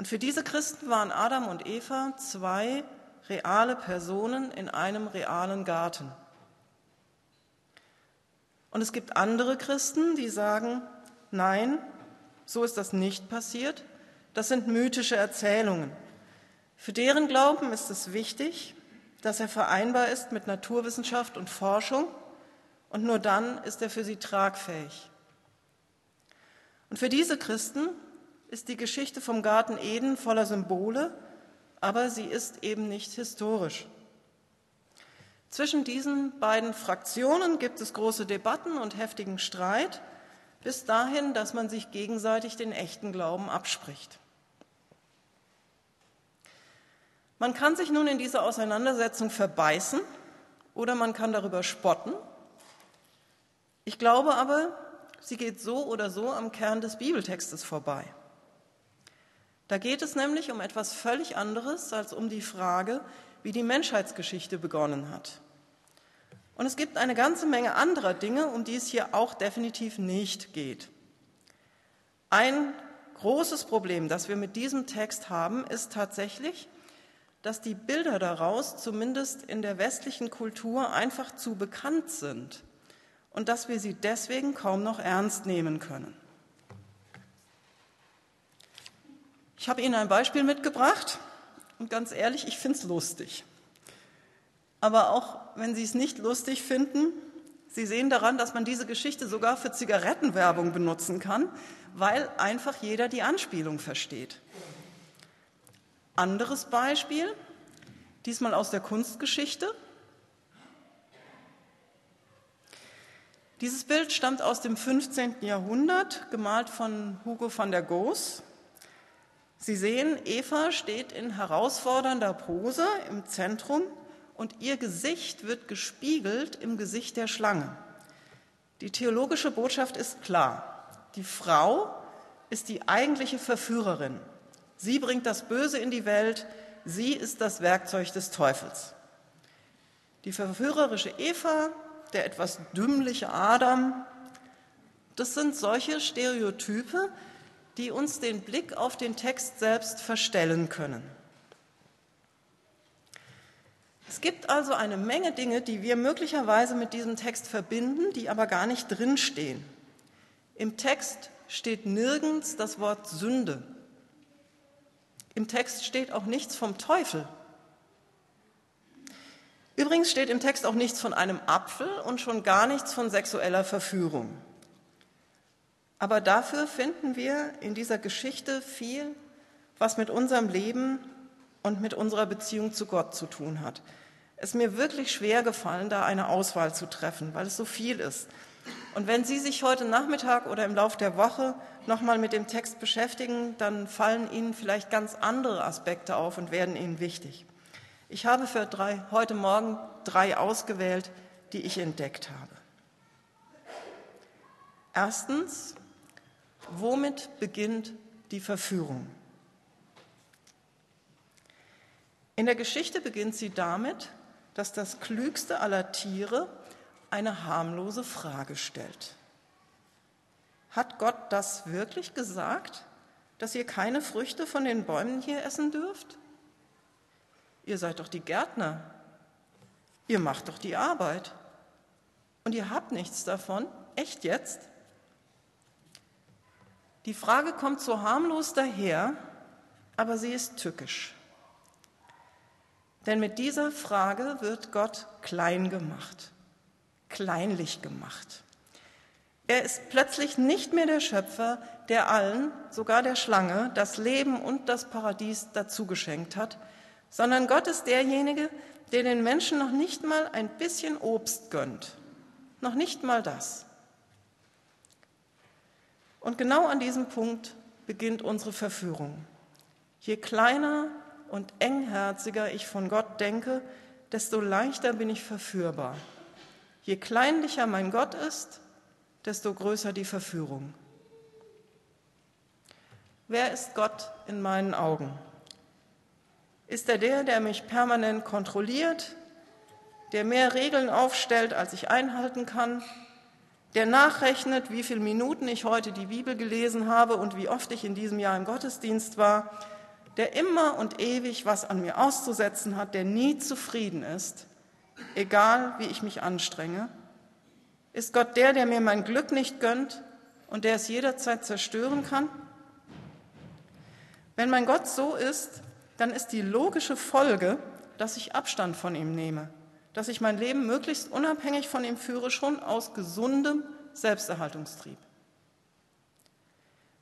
Und für diese Christen waren Adam und Eva zwei reale Personen in einem realen Garten. Und es gibt andere Christen, die sagen, nein, so ist das nicht passiert, das sind mythische Erzählungen. Für deren Glauben ist es wichtig, dass er vereinbar ist mit Naturwissenschaft und Forschung und nur dann ist er für sie tragfähig. Und für diese Christen ist die Geschichte vom Garten Eden voller Symbole, aber sie ist eben nicht historisch. Zwischen diesen beiden Fraktionen gibt es große Debatten und heftigen Streit, bis dahin, dass man sich gegenseitig den echten Glauben abspricht. Man kann sich nun in dieser Auseinandersetzung verbeißen oder man kann darüber spotten. Ich glaube aber, sie geht so oder so am Kern des Bibeltextes vorbei. Da geht es nämlich um etwas völlig anderes als um die Frage, wie die Menschheitsgeschichte begonnen hat. Und es gibt eine ganze Menge anderer Dinge, um die es hier auch definitiv nicht geht. Ein großes Problem, das wir mit diesem Text haben, ist tatsächlich, dass die Bilder daraus zumindest in der westlichen Kultur einfach zu bekannt sind und dass wir sie deswegen kaum noch ernst nehmen können. Ich habe Ihnen ein Beispiel mitgebracht und ganz ehrlich, ich finde es lustig. Aber auch wenn Sie es nicht lustig finden, Sie sehen daran, dass man diese Geschichte sogar für Zigarettenwerbung benutzen kann, weil einfach jeder die Anspielung versteht. Anderes Beispiel, diesmal aus der Kunstgeschichte. Dieses Bild stammt aus dem 15. Jahrhundert, gemalt von Hugo van der Goes. Sie sehen, Eva steht in herausfordernder Pose im Zentrum und ihr Gesicht wird gespiegelt im Gesicht der Schlange. Die theologische Botschaft ist klar. Die Frau ist die eigentliche Verführerin. Sie bringt das Böse in die Welt, sie ist das Werkzeug des Teufels. Die verführerische Eva, der etwas dümmliche Adam, das sind solche Stereotype, die uns den Blick auf den Text selbst verstellen können. Es gibt also eine Menge Dinge, die wir möglicherweise mit diesem Text verbinden, die aber gar nicht drinstehen. Im Text steht nirgends das Wort Sünde. Im Text steht auch nichts vom Teufel. Übrigens steht im Text auch nichts von einem Apfel und schon gar nichts von sexueller Verführung. Aber dafür finden wir in dieser Geschichte viel, was mit unserem Leben und mit unserer Beziehung zu Gott zu tun hat. Es ist mir wirklich schwer gefallen, da eine Auswahl zu treffen, weil es so viel ist. Und wenn Sie sich heute Nachmittag oder im Laufe der Woche nochmal mit dem Text beschäftigen, dann fallen Ihnen vielleicht ganz andere Aspekte auf und werden Ihnen wichtig. Ich habe für drei, heute Morgen drei ausgewählt, die ich entdeckt habe. Erstens, womit beginnt die Verführung? In der Geschichte beginnt sie damit, dass das klügste aller Tiere eine harmlose Frage stellt. Hat Gott das wirklich gesagt, dass ihr keine Früchte von den Bäumen hier essen dürft? Ihr seid doch die Gärtner. Ihr macht doch die Arbeit. Und ihr habt nichts davon? Echt jetzt? Die Frage kommt so harmlos daher, aber sie ist tückisch. Denn mit dieser Frage wird Gott klein gemacht kleinlich gemacht. Er ist plötzlich nicht mehr der Schöpfer, der allen, sogar der Schlange, das Leben und das Paradies dazu geschenkt hat, sondern Gott ist derjenige, der den Menschen noch nicht mal ein bisschen Obst gönnt. Noch nicht mal das. Und genau an diesem Punkt beginnt unsere Verführung. Je kleiner und engherziger ich von Gott denke, desto leichter bin ich verführbar. Je kleinlicher mein Gott ist, desto größer die Verführung. Wer ist Gott in meinen Augen? Ist er der, der mich permanent kontrolliert, der mehr Regeln aufstellt, als ich einhalten kann, der nachrechnet, wie viele Minuten ich heute die Bibel gelesen habe und wie oft ich in diesem Jahr im Gottesdienst war, der immer und ewig was an mir auszusetzen hat, der nie zufrieden ist, egal wie ich mich anstrenge? Ist Gott der, der mir mein Glück nicht gönnt und der es jederzeit zerstören kann? Wenn mein Gott so ist, dann ist die logische Folge, dass ich Abstand von ihm nehme, dass ich mein Leben möglichst unabhängig von ihm führe, schon aus gesundem Selbsterhaltungstrieb.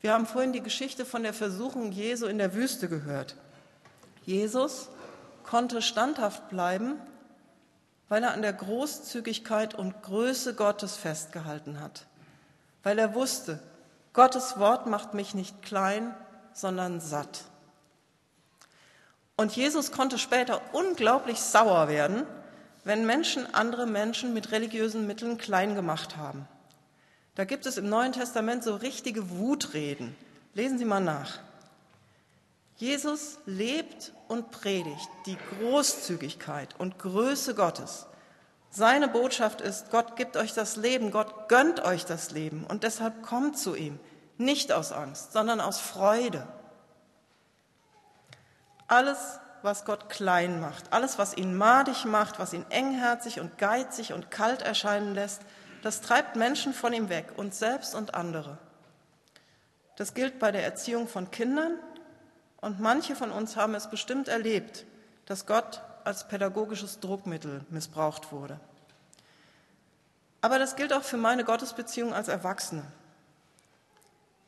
Wir haben vorhin die Geschichte von der Versuchung Jesu in der Wüste gehört. Jesus konnte standhaft bleiben, weil er an der Großzügigkeit und Größe Gottes festgehalten hat, weil er wusste, Gottes Wort macht mich nicht klein, sondern satt. Und Jesus konnte später unglaublich sauer werden, wenn Menschen andere Menschen mit religiösen Mitteln klein gemacht haben. Da gibt es im Neuen Testament so richtige Wutreden. Lesen Sie mal nach. Jesus lebt und predigt die Großzügigkeit und Größe Gottes. Seine Botschaft ist, Gott gibt euch das Leben, Gott gönnt euch das Leben und deshalb kommt zu ihm, nicht aus Angst, sondern aus Freude. Alles, was Gott klein macht, alles, was ihn madig macht, was ihn engherzig und geizig und kalt erscheinen lässt, das treibt Menschen von ihm weg, uns selbst und andere. Das gilt bei der Erziehung von Kindern und manche von uns haben es bestimmt erlebt, dass Gott als pädagogisches Druckmittel missbraucht wurde. Aber das gilt auch für meine Gottesbeziehung als Erwachsene.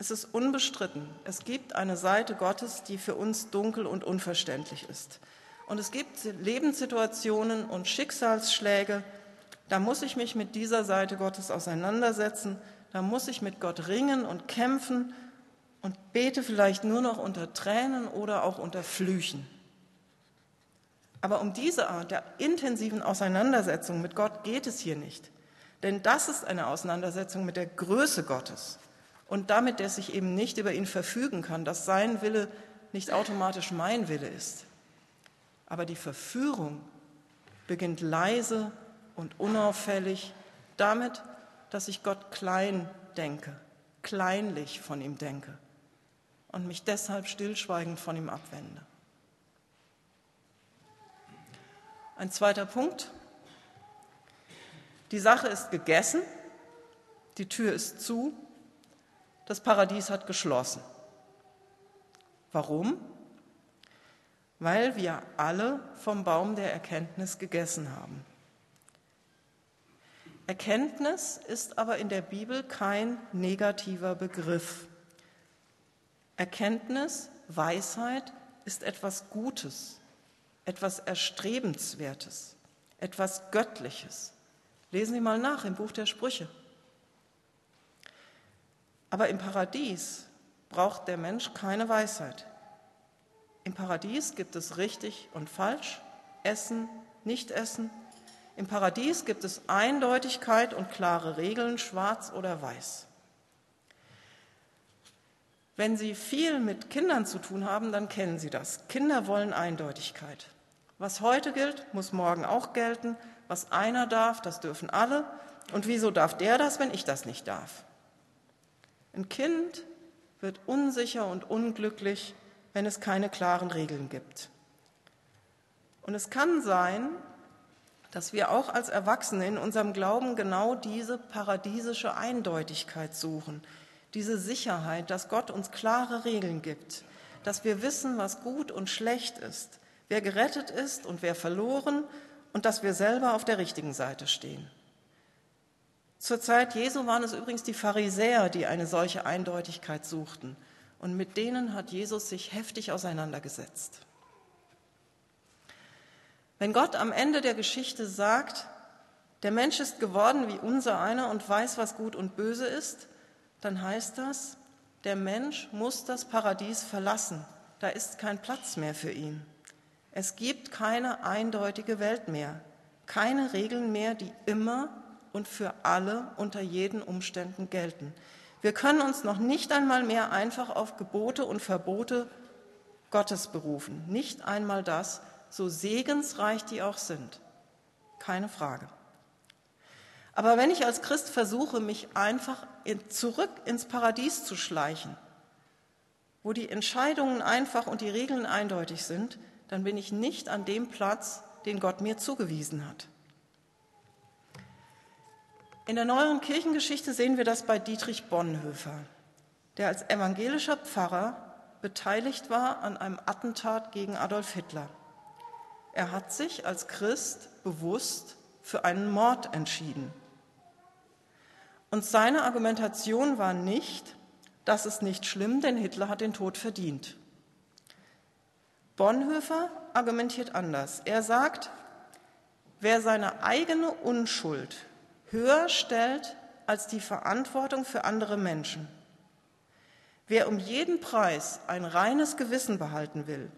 Es ist unbestritten, es gibt eine Seite Gottes, die für uns dunkel und unverständlich ist. Und es gibt Lebenssituationen und Schicksalsschläge, da muss ich mich mit dieser Seite Gottes auseinandersetzen, da muss ich mit Gott ringen und kämpfen und bete vielleicht nur noch unter Tränen oder auch unter Flüchen. Aber um diese Art der intensiven Auseinandersetzung mit Gott geht es hier nicht. Denn das ist eine Auseinandersetzung mit der Größe Gottes und damit, dass ich eben nicht über ihn verfügen kann, dass sein Wille nicht automatisch mein Wille ist. Aber die Verführung beginnt leise und unauffällig damit, dass ich Gott klein denke, kleinlich von ihm denke und mich deshalb stillschweigend von ihm abwende. Ein zweiter Punkt. Die Sache ist gegessen, die Tür ist zu, das Paradies hat geschlossen. Warum? Weil wir alle vom Baum der Erkenntnis gegessen haben. Erkenntnis ist aber in der Bibel kein negativer Begriff. Erkenntnis, Weisheit ist etwas Gutes, etwas Erstrebenswertes, etwas Göttliches. Lesen Sie mal nach im Buch der Sprüche. Aber im Paradies braucht der Mensch keine Weisheit. Im Paradies gibt es richtig und falsch, Essen, Nicht-Essen, im Paradies gibt es Eindeutigkeit und klare Regeln, schwarz oder weiß. Wenn Sie viel mit Kindern zu tun haben, dann kennen Sie das. Kinder wollen Eindeutigkeit. Was heute gilt, muss morgen auch gelten. Was einer darf, das dürfen alle. Und wieso darf der das, wenn ich das nicht darf? Ein Kind wird unsicher und unglücklich, wenn es keine klaren Regeln gibt. Und es kann sein, dass wir auch als Erwachsene in unserem Glauben genau diese paradiesische Eindeutigkeit suchen, diese Sicherheit, dass Gott uns klare Regeln gibt, dass wir wissen, was gut und schlecht ist, wer gerettet ist und wer verloren und dass wir selber auf der richtigen Seite stehen. Zur Zeit Jesu waren es übrigens die Pharisäer, die eine solche Eindeutigkeit suchten, und mit denen hat Jesus sich heftig auseinandergesetzt. Wenn Gott am Ende der Geschichte sagt, der Mensch ist geworden wie unser einer und weiß, was gut und böse ist, dann heißt das, der Mensch muss das Paradies verlassen. Da ist kein Platz mehr für ihn. Es gibt keine eindeutige Welt mehr, keine Regeln mehr, die immer und für alle unter jeden Umständen gelten. Wir können uns noch nicht einmal mehr einfach auf Gebote und Verbote Gottes berufen. Nicht einmal das, so segensreich die auch sind. Keine Frage. Aber wenn ich als Christ versuche, mich einfach in, zurück ins Paradies zu schleichen, wo die Entscheidungen einfach und die Regeln eindeutig sind, dann bin ich nicht an dem Platz, den Gott mir zugewiesen hat. In der neueren Kirchengeschichte sehen wir das bei Dietrich Bonhoeffer, der als evangelischer Pfarrer beteiligt war an einem Attentat gegen Adolf Hitler. Er hat sich als Christ bewusst für einen Mord entschieden. Und seine Argumentation war nicht, das ist nicht schlimm, denn Hitler hat den Tod verdient. Bonhoeffer argumentiert anders. Er sagt, wer seine eigene Unschuld höher stellt als die Verantwortung für andere Menschen, wer um jeden Preis ein reines Gewissen behalten will,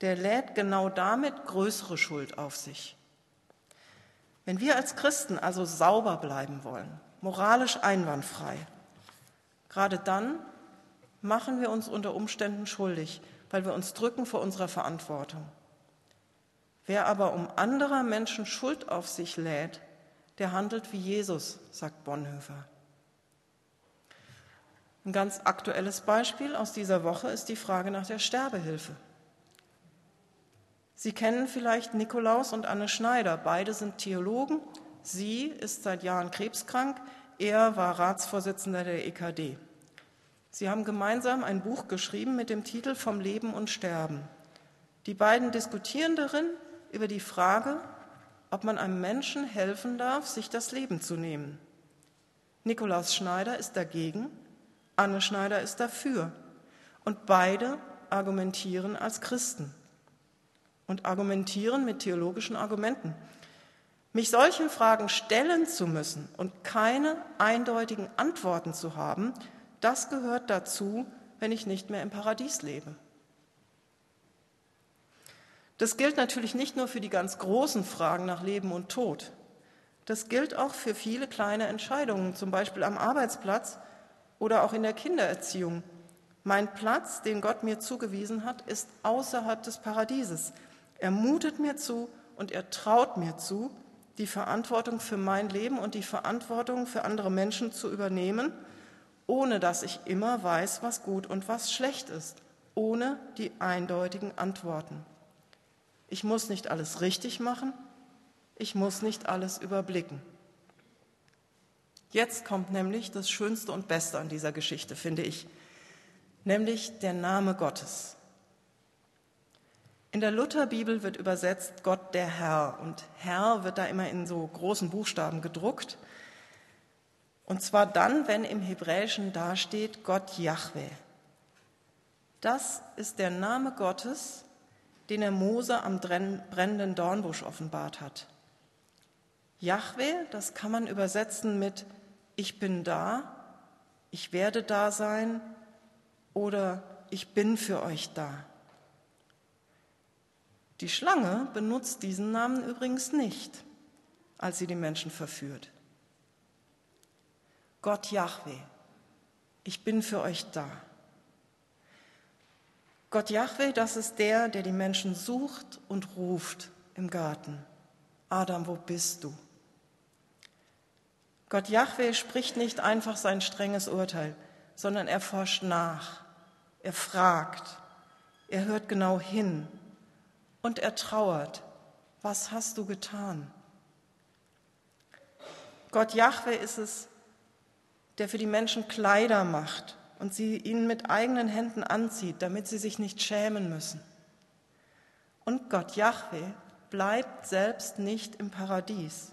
der lädt genau damit größere Schuld auf sich. Wenn wir als Christen also sauber bleiben wollen, moralisch einwandfrei, gerade dann machen wir uns unter Umständen schuldig, weil wir uns drücken vor unserer Verantwortung. Wer aber um anderer Menschen Schuld auf sich lädt, der handelt wie Jesus, sagt Bonhoeffer. Ein ganz aktuelles Beispiel aus dieser Woche ist die Frage nach der Sterbehilfe. Sie kennen vielleicht Nikolaus und Anne Schneider. Beide sind Theologen. Sie ist seit Jahren krebskrank. Er war Ratsvorsitzender der EKD. Sie haben gemeinsam ein Buch geschrieben mit dem Titel Vom Leben und Sterben. Die beiden diskutieren darin über die Frage, ob man einem Menschen helfen darf, sich das Leben zu nehmen. Nikolaus Schneider ist dagegen, Anne Schneider ist dafür. Und beide argumentieren als Christen und argumentieren mit theologischen Argumenten. Mich solchen Fragen stellen zu müssen und keine eindeutigen Antworten zu haben, das gehört dazu, wenn ich nicht mehr im Paradies lebe. Das gilt natürlich nicht nur für die ganz großen Fragen nach Leben und Tod. Das gilt auch für viele kleine Entscheidungen, zum Beispiel am Arbeitsplatz oder auch in der Kindererziehung. Mein Platz, den Gott mir zugewiesen hat, ist außerhalb des Paradieses. Er mutet mir zu und er traut mir zu, die Verantwortung für mein Leben und die Verantwortung für andere Menschen zu übernehmen, ohne dass ich immer weiß, was gut und was schlecht ist, ohne die eindeutigen Antworten. Ich muss nicht alles richtig machen, ich muss nicht alles überblicken. Jetzt kommt nämlich das Schönste und Beste an dieser Geschichte, finde ich, nämlich der Name Gottes. In der Lutherbibel wird übersetzt Gott der Herr und Herr wird da immer in so großen Buchstaben gedruckt. Und zwar dann, wenn im Hebräischen dasteht Gott Yahweh. Das ist der Name Gottes, den er Mose am brennenden Dornbusch offenbart hat. Yahweh, das kann man übersetzen mit Ich bin da, ich werde da sein oder ich bin für euch da. Die Schlange benutzt diesen Namen übrigens nicht, als sie die Menschen verführt. Gott Yahweh, ich bin für euch da. Gott Yahweh, das ist der, der die Menschen sucht und ruft im Garten. Adam, wo bist du? Gott Yahweh spricht nicht einfach sein strenges Urteil, sondern er forscht nach, er fragt, er hört genau hin und er trauert. Was hast du getan? Gott Jahwe ist es, der für die Menschen Kleider macht und sie ihnen mit eigenen Händen anzieht, damit sie sich nicht schämen müssen. Und Gott Jahwe bleibt selbst nicht im Paradies.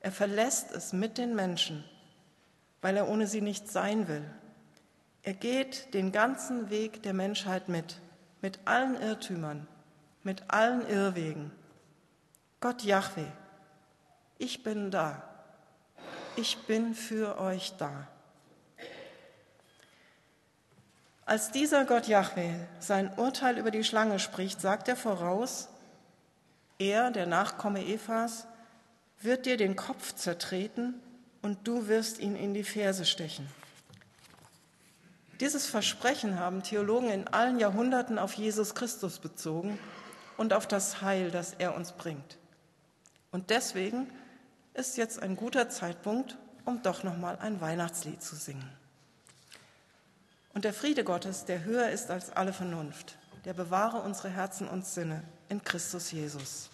Er verlässt es mit den Menschen, weil er ohne sie nicht sein will. Er geht den ganzen Weg der Menschheit mit, mit allen Irrtümern, mit allen Irrwegen. Gott Yahweh, ich bin da. Ich bin für euch da. Als dieser Gott Yahweh sein Urteil über die Schlange spricht, sagt er voraus, er, der Nachkomme Evas, wird dir den Kopf zertreten und du wirst ihn in die Ferse stechen. Dieses Versprechen haben Theologen in allen Jahrhunderten auf Jesus Christus bezogen und auf das Heil, das er uns bringt. Und deswegen ist jetzt ein guter Zeitpunkt, um doch noch mal ein Weihnachtslied zu singen. Und der Friede Gottes, der höher ist als alle Vernunft, der bewahre unsere Herzen und Sinne in Christus Jesus.